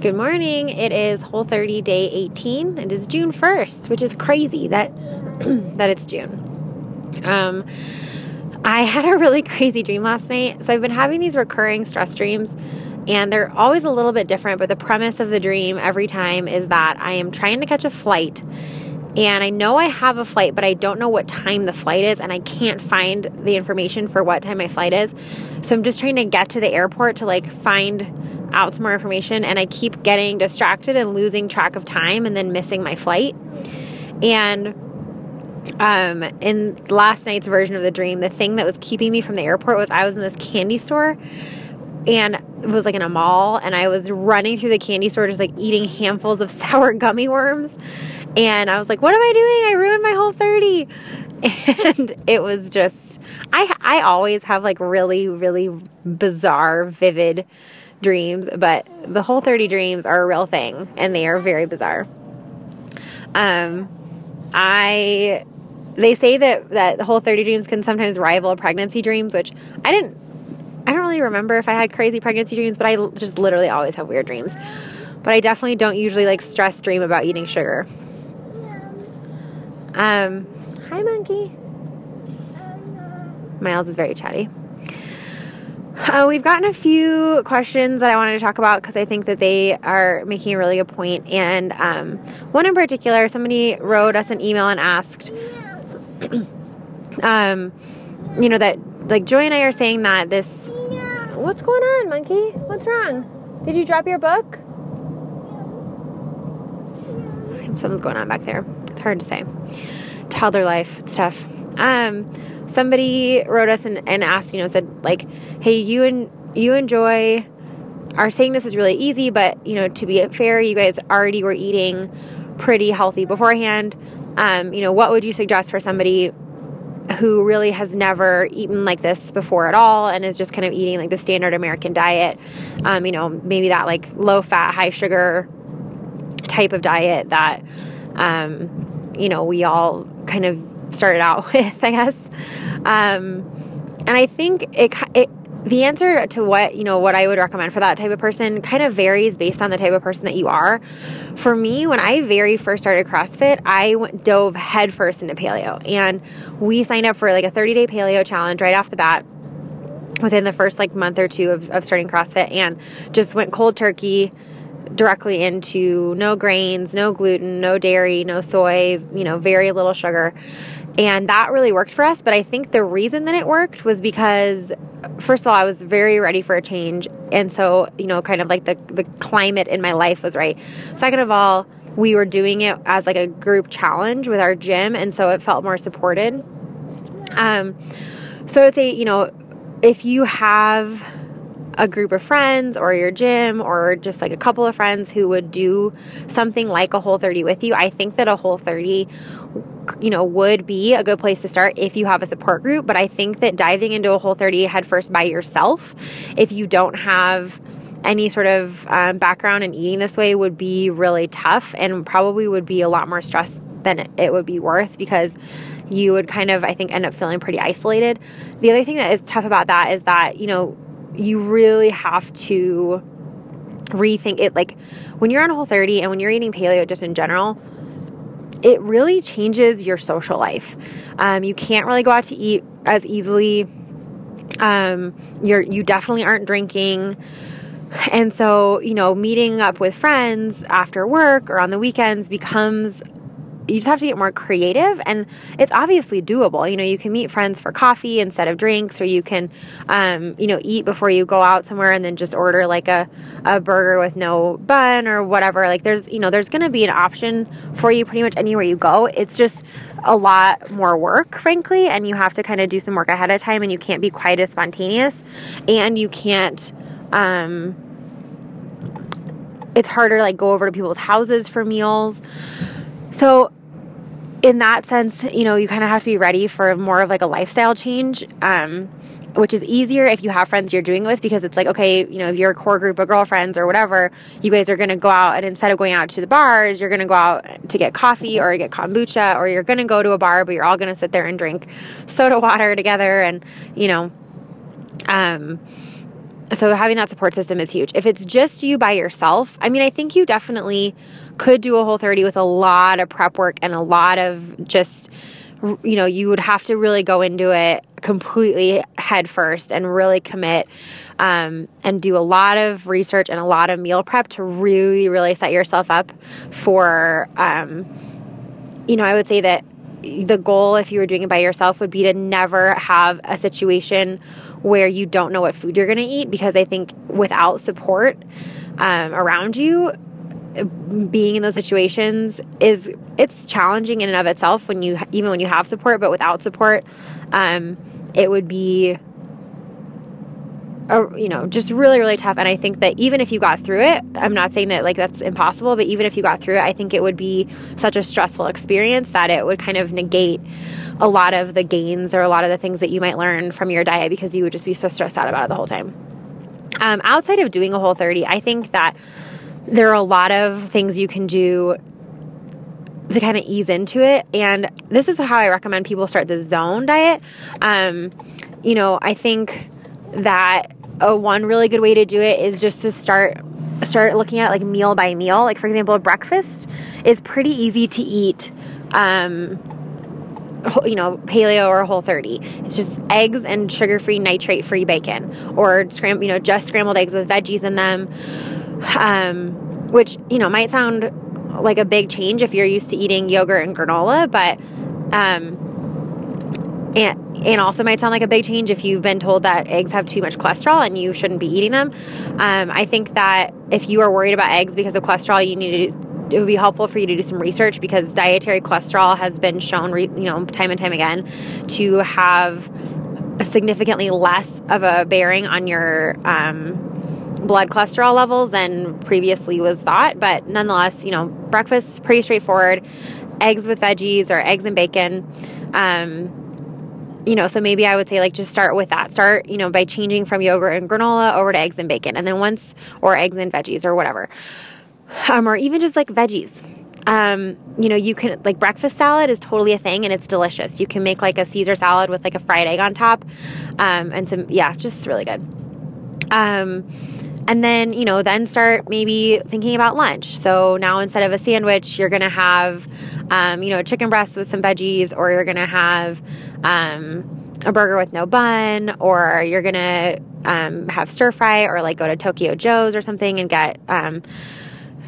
Good morning. It is Whole 30 day 18. It is June 1st, which is crazy that that it's June. Um I had a really crazy dream last night. So I've been having these recurring stress dreams and they're always a little bit different, but the premise of the dream every time is that I am trying to catch a flight and I know I have a flight, but I don't know what time the flight is, and I can't find the information for what time my flight is. So I'm just trying to get to the airport to like find out some more information and I keep getting distracted and losing track of time and then missing my flight. And um, in last night's version of the dream, the thing that was keeping me from the airport was I was in this candy store and it was like in a mall and I was running through the candy store just like eating handfuls of sour gummy worms. And I was like, what am I doing? I ruined my whole 30. And it was just I I always have like really really bizarre vivid dreams, but the whole 30 dreams are a real thing and they are very bizarre. Um, I, they say that, that the whole 30 dreams can sometimes rival pregnancy dreams, which I didn't, I don't really remember if I had crazy pregnancy dreams, but I just literally always have weird dreams. But I definitely don't usually like stress dream about eating sugar. Um, hi, monkey. Miles is very chatty. Uh, we've gotten a few questions that I wanted to talk about because I think that they are making a really good point. And um, one in particular, somebody wrote us an email and asked, um, you know, that like Joy and I are saying that this. What's going on, monkey? What's wrong? Did you drop your book? Something's going on back there. It's hard to say. Toddler life, it's tough. Um, somebody wrote us and, and asked, you know, said like, hey, you and you and Joy are saying this is really easy, but you know, to be fair, you guys already were eating pretty healthy beforehand. Um, you know, what would you suggest for somebody who really has never eaten like this before at all and is just kind of eating like the standard American diet? Um, you know, maybe that like low fat, high sugar type of diet that um, you know we all kind of started out with, I guess. Um, and I think it, it the answer to what you know what I would recommend for that type of person kind of varies based on the type of person that you are. For me, when I very first started CrossFit, I dove headfirst into paleo, and we signed up for like a 30 day paleo challenge right off the bat within the first like month or two of, of starting CrossFit, and just went cold turkey directly into no grains, no gluten, no dairy, no soy, you know, very little sugar. And that really worked for us. But I think the reason that it worked was because, first of all, I was very ready for a change. And so, you know, kind of like the, the climate in my life was right. Second of all, we were doing it as like a group challenge with our gym. And so it felt more supported. Um, so I would say, you know, if you have a group of friends or your gym or just like a couple of friends who would do something like a whole 30 with you, I think that a whole 30 you know, would be a good place to start if you have a support group. But I think that diving into a whole 30 headfirst by yourself, if you don't have any sort of um, background in eating this way, would be really tough and probably would be a lot more stress than it would be worth because you would kind of, I think, end up feeling pretty isolated. The other thing that is tough about that is that, you know, you really have to rethink it. Like when you're on a whole 30 and when you're eating paleo just in general, it really changes your social life. Um, you can't really go out to eat as easily. Um, you're you definitely aren't drinking. And so, you know, meeting up with friends after work or on the weekends becomes you just have to get more creative and it's obviously doable. You know you can meet friends for coffee instead of drinks or you can um, you know eat before you go out somewhere and then just order like a, a burger with no bun or whatever. Like there's you know there's going to be an option for you pretty much anywhere you go. It's just a lot more work frankly and you have to kind of do some work ahead of time and you can't be quite as spontaneous and you can't um, it's harder like go over to people's houses for meals. So in that sense, you know, you kind of have to be ready for more of like a lifestyle change. Um, which is easier if you have friends you're doing it with because it's like okay you know if you're a core group of girlfriends or whatever you guys are going to go out and instead of going out to the bars you're going to go out to get coffee or get kombucha or you're going to go to a bar but you're all going to sit there and drink soda water together and you know um so having that support system is huge. If it's just you by yourself, I mean, I think you definitely could do a whole 30 with a lot of prep work and a lot of just you know, you would have to really go into it completely head first and really commit um, and do a lot of research and a lot of meal prep to really, really set yourself up for, um, you know, I would say that the goal, if you were doing it by yourself, would be to never have a situation where you don't know what food you're going to eat because I think without support um, around you, being in those situations is it's challenging in and of itself when you even when you have support but without support um, it would be a, you know just really really tough. And i think that even if you got through it i'm not saying that like that's impossible but even if you got through it i think it would be such a stressful experience that it would kind of negate a lot of the gains or a lot of the things that you might learn from your diet because you would just be so stressed out about it the whole time. Um, outside of doing a whole 30 i think that there are a lot of things you can do to kind of ease into it. And this is how I recommend people start the zone diet. Um, you know, I think that a one really good way to do it is just to start start looking at like meal by meal. Like for example, breakfast is pretty easy to eat. Um, you know, paleo or whole 30. It's just eggs and sugar-free, nitrate-free bacon or scram, you know, just scrambled eggs with veggies in them um, which you know might sound like a big change if you're used to eating yogurt and granola, but um, and and also might sound like a big change if you've been told that eggs have too much cholesterol and you shouldn't be eating them. Um, I think that if you are worried about eggs because of cholesterol, you need to. It would be helpful for you to do some research because dietary cholesterol has been shown, you know, time and time again, to have significantly less of a bearing on your um, blood cholesterol levels than previously was thought. But nonetheless, you know, breakfast pretty straightforward. Eggs with veggies or eggs and bacon. Um, you know, so maybe I would say like just start with that. Start, you know, by changing from yogurt and granola over to eggs and bacon, and then once or eggs and veggies or whatever, um, or even just like veggies. Um, you know, you can like breakfast salad is totally a thing and it's delicious. You can make like a Caesar salad with like a fried egg on top, um, and some yeah, just really good. Um, and then, you know, then start maybe thinking about lunch. So now instead of a sandwich, you're going to have, um, you know, chicken breast with some veggies, or you're going to have um, a burger with no bun, or you're going to um, have stir fry, or like go to Tokyo Joe's or something and get, um,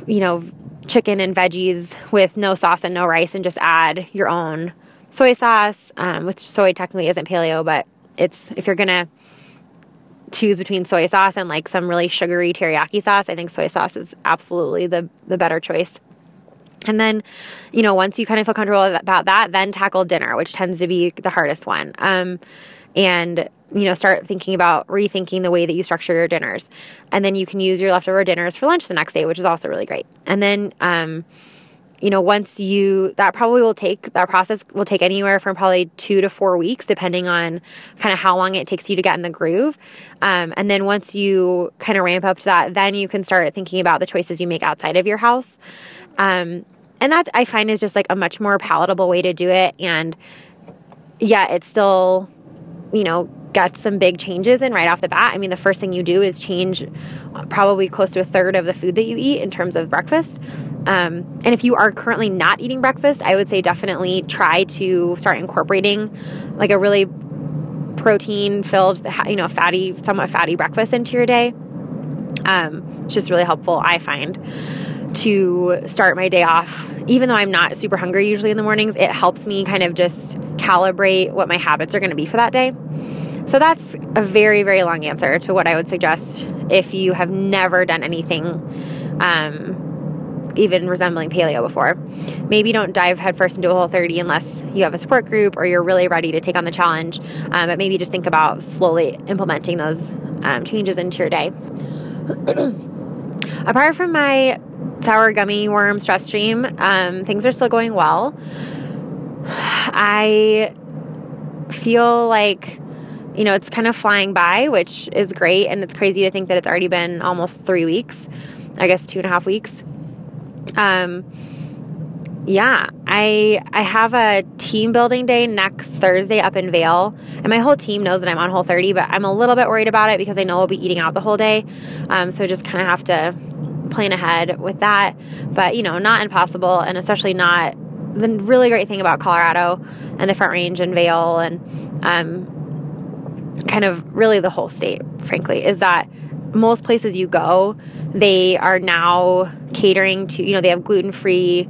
you know, chicken and veggies with no sauce and no rice, and just add your own soy sauce, um, which soy technically isn't paleo, but it's if you're going to choose between soy sauce and like some really sugary teriyaki sauce, I think soy sauce is absolutely the the better choice. And then, you know, once you kind of feel comfortable about that, then tackle dinner, which tends to be the hardest one. Um, and you know, start thinking about rethinking the way that you structure your dinners. And then you can use your leftover dinners for lunch the next day, which is also really great. And then, um, you know, once you, that probably will take, that process will take anywhere from probably two to four weeks, depending on kind of how long it takes you to get in the groove. Um, and then once you kind of ramp up to that, then you can start thinking about the choices you make outside of your house. Um, and that I find is just like a much more palatable way to do it. And yeah, it's still, you know, got some big changes in right off the bat. I mean, the first thing you do is change probably close to a third of the food that you eat in terms of breakfast. Um, and if you are currently not eating breakfast, I would say definitely try to start incorporating like a really protein filled, you know, fatty, somewhat fatty breakfast into your day. Um, it's just really helpful, I find, to start my day off. Even though I'm not super hungry usually in the mornings, it helps me kind of just calibrate what my habits are going to be for that day. So that's a very, very long answer to what I would suggest if you have never done anything um, even resembling paleo before. Maybe don't dive headfirst into a whole 30 unless you have a support group or you're really ready to take on the challenge. Um, but maybe just think about slowly implementing those um, changes into your day. Apart from my sour gummy worm stress stream, um, things are still going well. I feel like you know, it's kind of flying by, which is great. And it's crazy to think that it's already been almost three weeks, I guess two and a half weeks. Um, yeah, I I have a team building day next Thursday up in Vail, and my whole team knows that I'm on Whole 30, but I'm a little bit worried about it because I know I'll be eating out the whole day. Um, so just kind of have to plan ahead with that. But you know, not impossible, and especially not the really great thing about Colorado and the Front Range and Vail and um, kind of really the whole state, frankly, is that most places you go, they are now catering to you know they have gluten free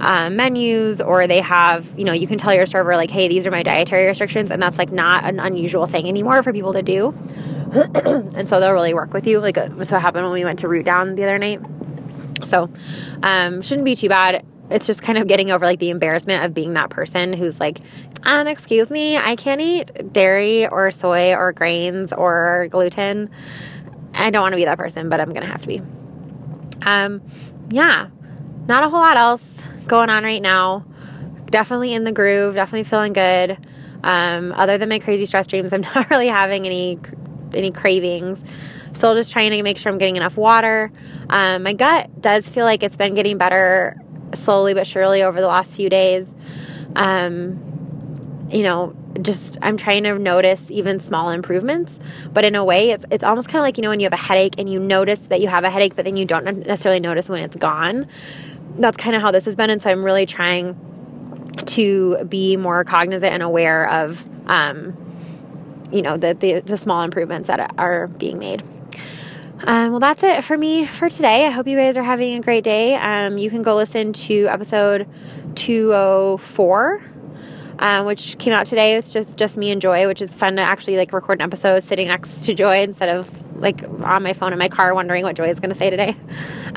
um, menus or they have you know you can tell your server like hey these are my dietary restrictions and that's like not an unusual thing anymore for people to do. And so they'll really work with you like uh, so happened when we went to root down the other night. So um, shouldn't be too bad it's just kind of getting over like the embarrassment of being that person who's like um excuse me i can't eat dairy or soy or grains or gluten i don't want to be that person but i'm gonna have to be um yeah not a whole lot else going on right now. Definitely in the groove, definitely feeling good. Um, other than my crazy stress dreams, I'm not really having any any cravings. Still just trying to make sure I'm getting enough water. Um, my gut does feel like it's been getting better slowly but surely over the last few days. Um, you know, just I'm trying to notice even small improvements. But in a way, it's it's almost kind of like you know when you have a headache and you notice that you have a headache, but then you don't necessarily notice when it's gone that's kind of how this has been. And so I'm really trying to be more cognizant and aware of, um, you know, the, the, the small improvements that are being made. Um, well, that's it for me for today. I hope you guys are having a great day. Um, you can go listen to episode 204, um, which came out today. It's just just me and Joy, which is fun to actually like record an episode sitting next to Joy instead of like on my phone in my car wondering what Joy is going to say today.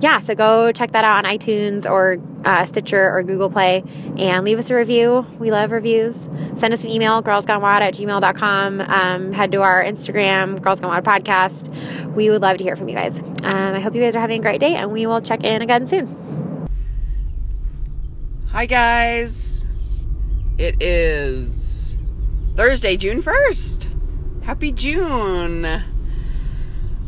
Yeah, so go check that out on iTunes or uh, Stitcher or Google Play and leave us a review. We love reviews. Send us an email, girlsgonewod at gmail.com. Um, head to our Instagram, Girls Gone WOD Podcast. We would love to hear from you guys. Um, I hope you guys are having a great day and we will check in again soon. Hi, guys. It is Thursday, June 1st. Happy June.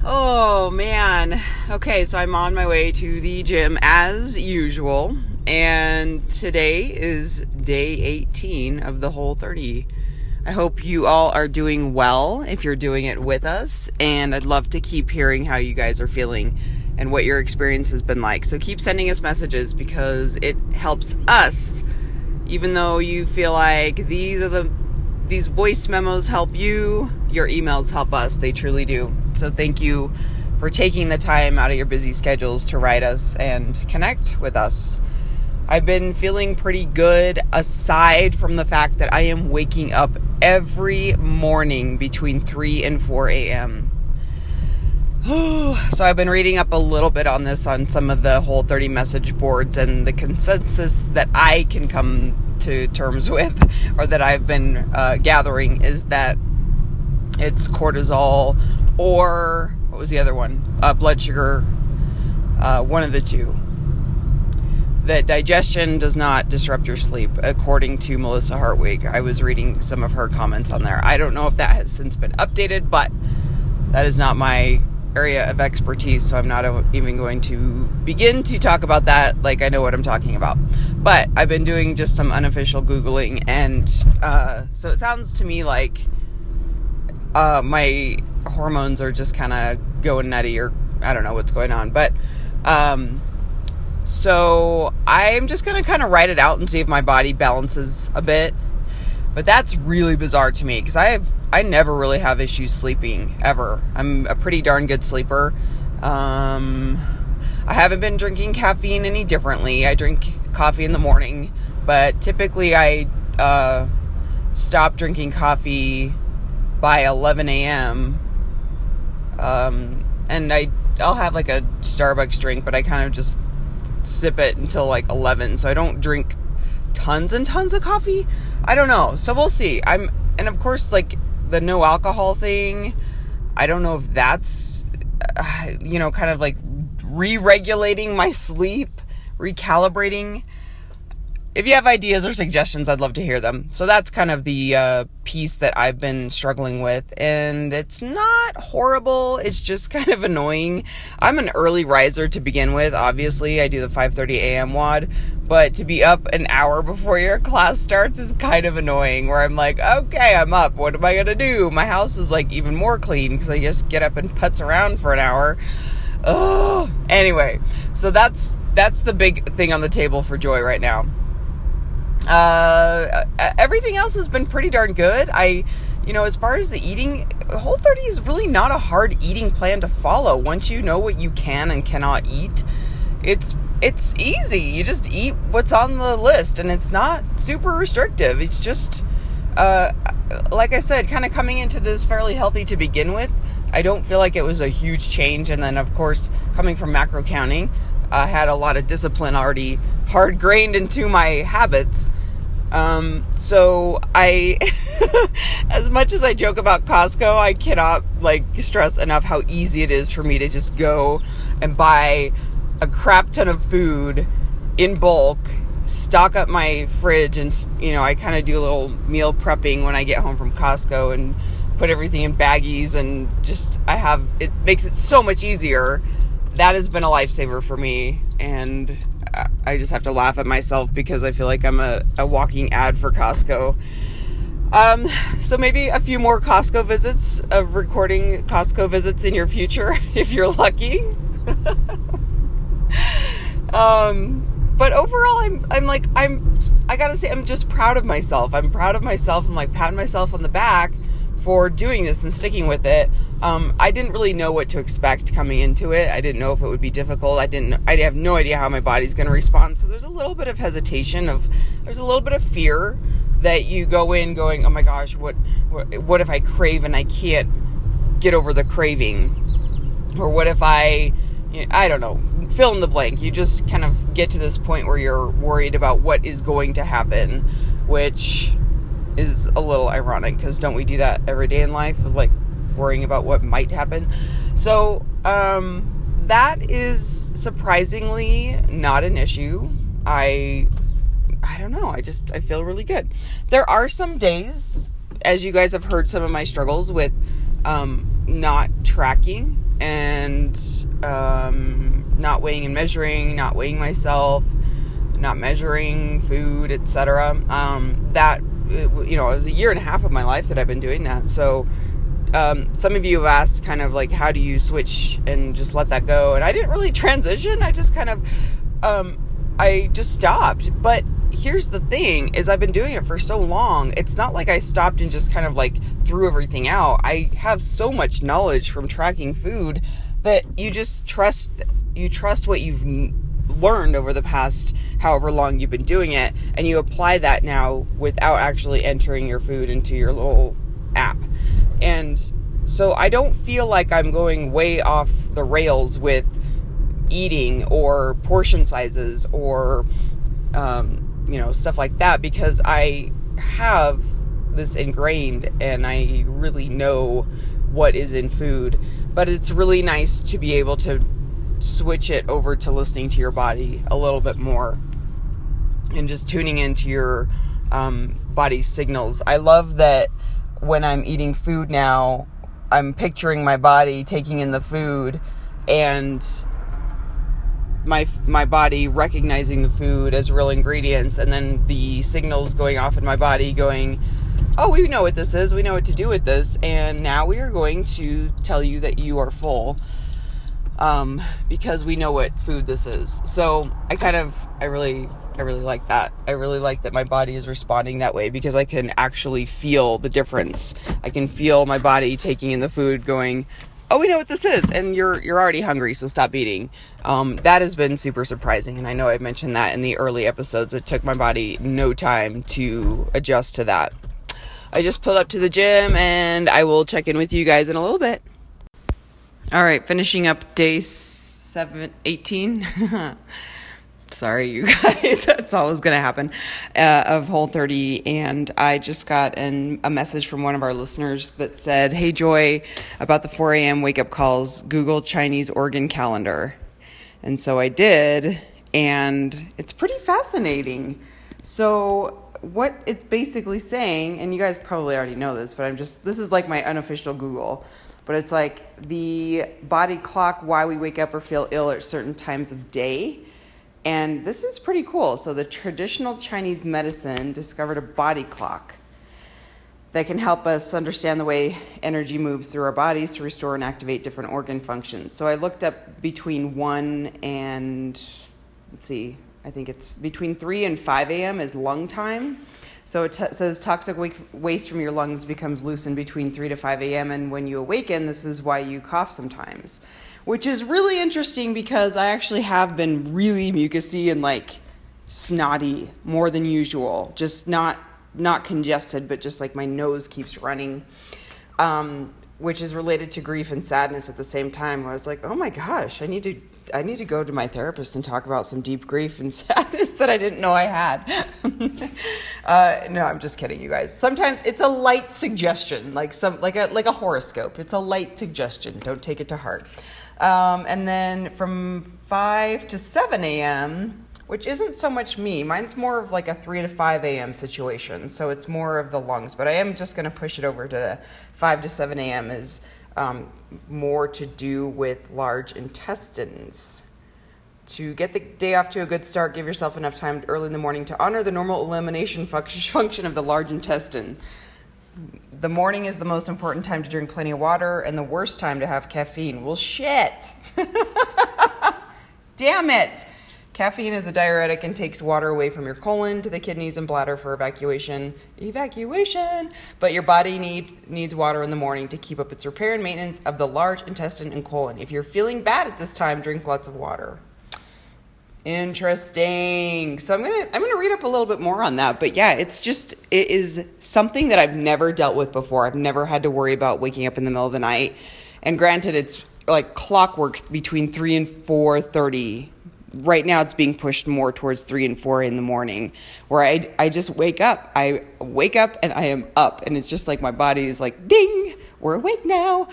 Oh man. Okay, so I'm on my way to the gym as usual, and today is day 18 of the whole 30. I hope you all are doing well if you're doing it with us, and I'd love to keep hearing how you guys are feeling and what your experience has been like. So keep sending us messages because it helps us even though you feel like these are the these voice memos help you, your emails help us. They truly do. So thank you for taking the time out of your busy schedules to write us and connect with us. I've been feeling pretty good aside from the fact that I am waking up every morning between 3 and 4 a.m. so I've been reading up a little bit on this on some of the whole 30 message boards and the consensus that I can come to terms with or that I've been uh, gathering is that it's cortisol or what was the other one? Uh, blood sugar, uh, one of the two. That digestion does not disrupt your sleep, according to Melissa Hartwig. I was reading some of her comments on there. I don't know if that has since been updated, but that is not my area of expertise, so I'm not even going to begin to talk about that like I know what I'm talking about. But I've been doing just some unofficial Googling, and uh, so it sounds to me like uh, my hormones are just kind of going nutty, or I don't know what's going on. But um, so I'm just going to kind of write it out and see if my body balances a bit. But that's really bizarre to me because I have I never really have issues sleeping ever. I'm a pretty darn good sleeper. Um, I haven't been drinking caffeine any differently. I drink coffee in the morning, but typically I uh, stop drinking coffee by 11 a.m. Um, and I I'll have like a Starbucks drink, but I kind of just sip it until like 11. So I don't drink tons and tons of coffee. I don't know. So we'll see. I'm and of course like the no alcohol thing. I don't know if that's uh, you know kind of like re-regulating my sleep, recalibrating. If you have ideas or suggestions, I'd love to hear them. So that's kind of the uh, piece that I've been struggling with, and it's not horrible. It's just kind of annoying. I'm an early riser to begin with. Obviously, I do the 5:30 a.m. WOD, but to be up an hour before your class starts is kind of annoying. Where I'm like, okay, I'm up. What am I gonna do? My house is like even more clean because I just get up and putz around for an hour. Oh, anyway, so that's that's the big thing on the table for Joy right now. Uh, everything else has been pretty darn good. I, you know, as far as the eating, Whole 30 is really not a hard eating plan to follow. Once you know what you can and cannot eat, it's it's easy. You just eat what's on the list, and it's not super restrictive. It's just, uh, like I said, kind of coming into this fairly healthy to begin with. I don't feel like it was a huge change, and then of course, coming from macro counting, I had a lot of discipline already hard grained into my habits. Um, so I, as much as I joke about Costco, I cannot like stress enough how easy it is for me to just go and buy a crap ton of food in bulk, stock up my fridge, and you know I kind of do a little meal prepping when I get home from Costco and put everything in baggies and just I have it makes it so much easier. That has been a lifesaver for me, and I just have to laugh at myself because I feel like I'm a, a walking ad for Costco. Um, so maybe a few more Costco visits of recording Costco visits in your future if you're lucky. um, but overall, I'm I'm like I'm I gotta say I'm just proud of myself. I'm proud of myself. I'm like patting myself on the back for doing this and sticking with it. Um, I didn't really know what to expect coming into it. I didn't know if it would be difficult. I didn't. I have no idea how my body's going to respond. So there's a little bit of hesitation. Of there's a little bit of fear that you go in going, oh my gosh, what what, what if I crave and I can't get over the craving, or what if I I don't know, fill in the blank. You just kind of get to this point where you're worried about what is going to happen, which is a little ironic because don't we do that every day in life? Like worrying about what might happen. So, um, that is surprisingly not an issue. I I don't know. I just I feel really good. There are some days as you guys have heard some of my struggles with um, not tracking and um, not weighing and measuring, not weighing myself, not measuring food, etc. Um, that you know, it was a year and a half of my life that I've been doing that. So, um, some of you have asked kind of like, how do you switch and just let that go? And I didn't really transition. I just kind of, um, I just stopped. But here's the thing is I've been doing it for so long. It's not like I stopped and just kind of like threw everything out. I have so much knowledge from tracking food that you just trust, you trust what you've learned over the past however long you've been doing it and you apply that now without actually entering your food into your little app. And so i don't feel like i'm going way off the rails with eating or portion sizes or um, you know stuff like that because i have this ingrained and i really know what is in food. But it's really nice to be able to switch it over to listening to your body a little bit more and just tuning into your um, body's signals. I love that when I'm eating food now, I'm picturing my body taking in the food and my my body recognizing the food as real ingredients and then the signals going off in my body going oh we know what this is. We know what to do with this. And now we are going to tell you that you are full um, because we know what food this is. So I kind of, I really, I really like that. I really like that my body is responding that way because I can actually feel the difference. I can feel my body taking in the food, going, "Oh, we know what this is," and you're you're already hungry, so stop eating. Um, that has been super surprising, and I know I mentioned that in the early episodes. It took my body no time to adjust to that. I just pulled up to the gym, and I will check in with you guys in a little bit. All right, finishing up day seven, 18. Sorry, you guys, that's always going to happen uh, of Whole 30. And I just got an, a message from one of our listeners that said, Hey, Joy, about the 4 a.m. wake up calls, Google Chinese organ calendar. And so I did, and it's pretty fascinating. So what it's basically saying, and you guys probably already know this, but I'm just this is like my unofficial Google. But it's like the body clock, why we wake up or feel ill at certain times of day. And this is pretty cool. So, the traditional Chinese medicine discovered a body clock that can help us understand the way energy moves through our bodies to restore and activate different organ functions. So, I looked up between 1 and, let's see, I think it's between 3 and 5 a.m. is lung time. So it says toxic waste from your lungs becomes loosened between 3 to 5 a.m. And when you awaken, this is why you cough sometimes, which is really interesting because I actually have been really mucousy and like snotty more than usual. Just not not congested, but just like my nose keeps running. Um, which is related to grief and sadness at the same time. I was like, oh my gosh, I need to I need to go to my therapist and talk about some deep grief and sadness that I didn't know I had. uh, no, I'm just kidding, you guys. Sometimes it's a light suggestion, like some like a like a horoscope. It's a light suggestion. Don't take it to heart. Um, and then from five to seven a.m which isn't so much me. Mine's more of like a 3 to 5 a.m. situation, so it's more of the lungs. But I am just going to push it over to 5 to 7 a.m. is um, more to do with large intestines. To get the day off to a good start, give yourself enough time early in the morning to honor the normal elimination function of the large intestine. The morning is the most important time to drink plenty of water and the worst time to have caffeine. Well, shit. Damn it. Caffeine is a diuretic and takes water away from your colon to the kidneys and bladder for evacuation. Evacuation! But your body need, needs water in the morning to keep up its repair and maintenance of the large intestine and colon. If you're feeling bad at this time, drink lots of water. Interesting. So I'm gonna I'm gonna read up a little bit more on that. But yeah, it's just it is something that I've never dealt with before. I've never had to worry about waking up in the middle of the night. And granted, it's like clockwork between three and four thirty right now it's being pushed more towards three and four in the morning where I, I just wake up i wake up and i am up and it's just like my body is like ding we're awake now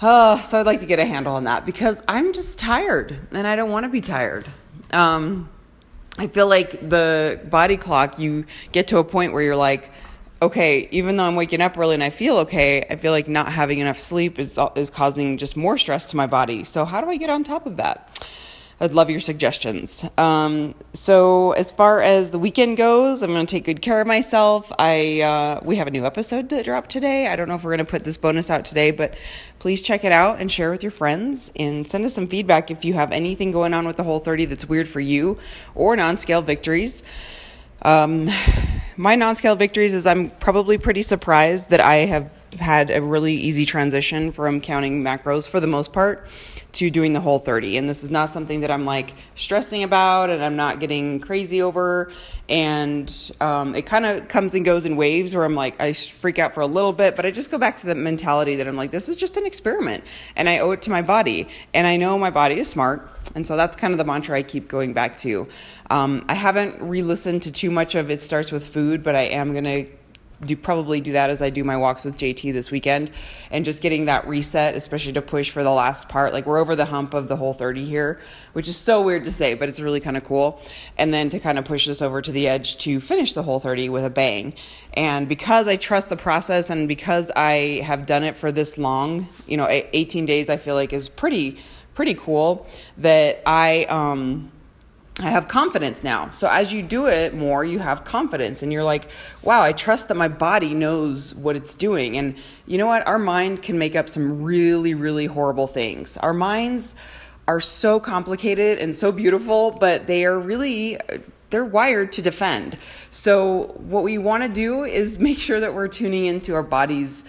uh, so i'd like to get a handle on that because i'm just tired and i don't want to be tired um, i feel like the body clock you get to a point where you're like okay, even though I'm waking up early and I feel okay, I feel like not having enough sleep is is causing just more stress to my body. So how do I get on top of that? I'd love your suggestions. Um, so as far as the weekend goes, I'm going to take good care of myself. I uh, we have a new episode that dropped today. I don't know if we're going to put this bonus out today, but please check it out and share with your friends and send us some feedback if you have anything going on with the whole 30 that's weird for you or non-scale victories. Um, my non-scale victories is I'm probably pretty surprised that I have had a really easy transition from counting macros for the most part to doing the whole 30 and this is not something that i'm like stressing about and i'm not getting crazy over. And um, it kind of comes and goes in waves where i'm like i freak out for a little bit but i just go back to the mentality that i'm like this is just an experiment. And i owe it to my body. And i know my body is smart. And so that's kind of the mantra i keep going back to. Um, i haven't re-listened to too much of it starts with food but i am going to do probably do that as I do my walks with JT this weekend and just getting that reset, especially to push for the last part. Like we're over the hump of the whole 30 here, which is so weird to say, but it's really kind of cool. And then to kind of push this over to the edge to finish the whole 30 with a bang. And because I trust the process and because I have done it for this long, you know, 18 days I feel like is pretty pretty cool that I um I have confidence now. So as you do it more, you have confidence and you're like, wow, I trust that my body knows what it's doing. And you know what? Our mind can make up some really, really horrible things. Our minds are so complicated and so beautiful, but they are really they're wired to defend. So what we want to do is make sure that we're tuning into our body's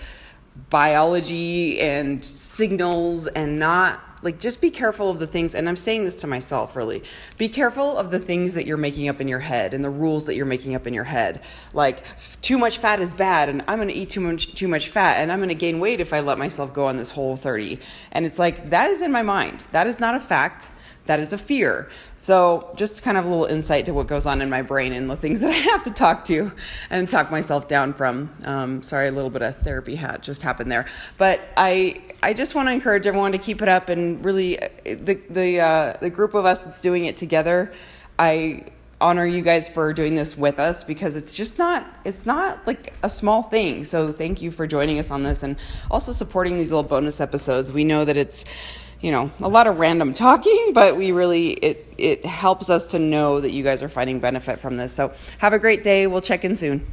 biology and signals and not like just be careful of the things and i'm saying this to myself really. Be careful of the things that you're making up in your head and the rules that you're making up in your head. Like too much fat is bad and i'm to eat too much too much fat and i'm to gain weight if i let myself go on this whole 30 and it's like that is in my mind. That is not a fact that is a fear. So, just kind of a little insight to what goes on in my brain and the things that I have to talk to and talk myself down from. Um, sorry, a little bit of therapy hat just happened there, but I I just want to encourage everyone to keep it up and really the the uh, the group of us that's doing it together. I honor you guys for doing this with us because it's just not it's not like a small thing. So thank you for joining us on this and also supporting these little bonus episodes. We know that it's you know a lot of random talking but we really it it helps us to know that you guys are finding benefit from this. So have a great day. We'll check in soon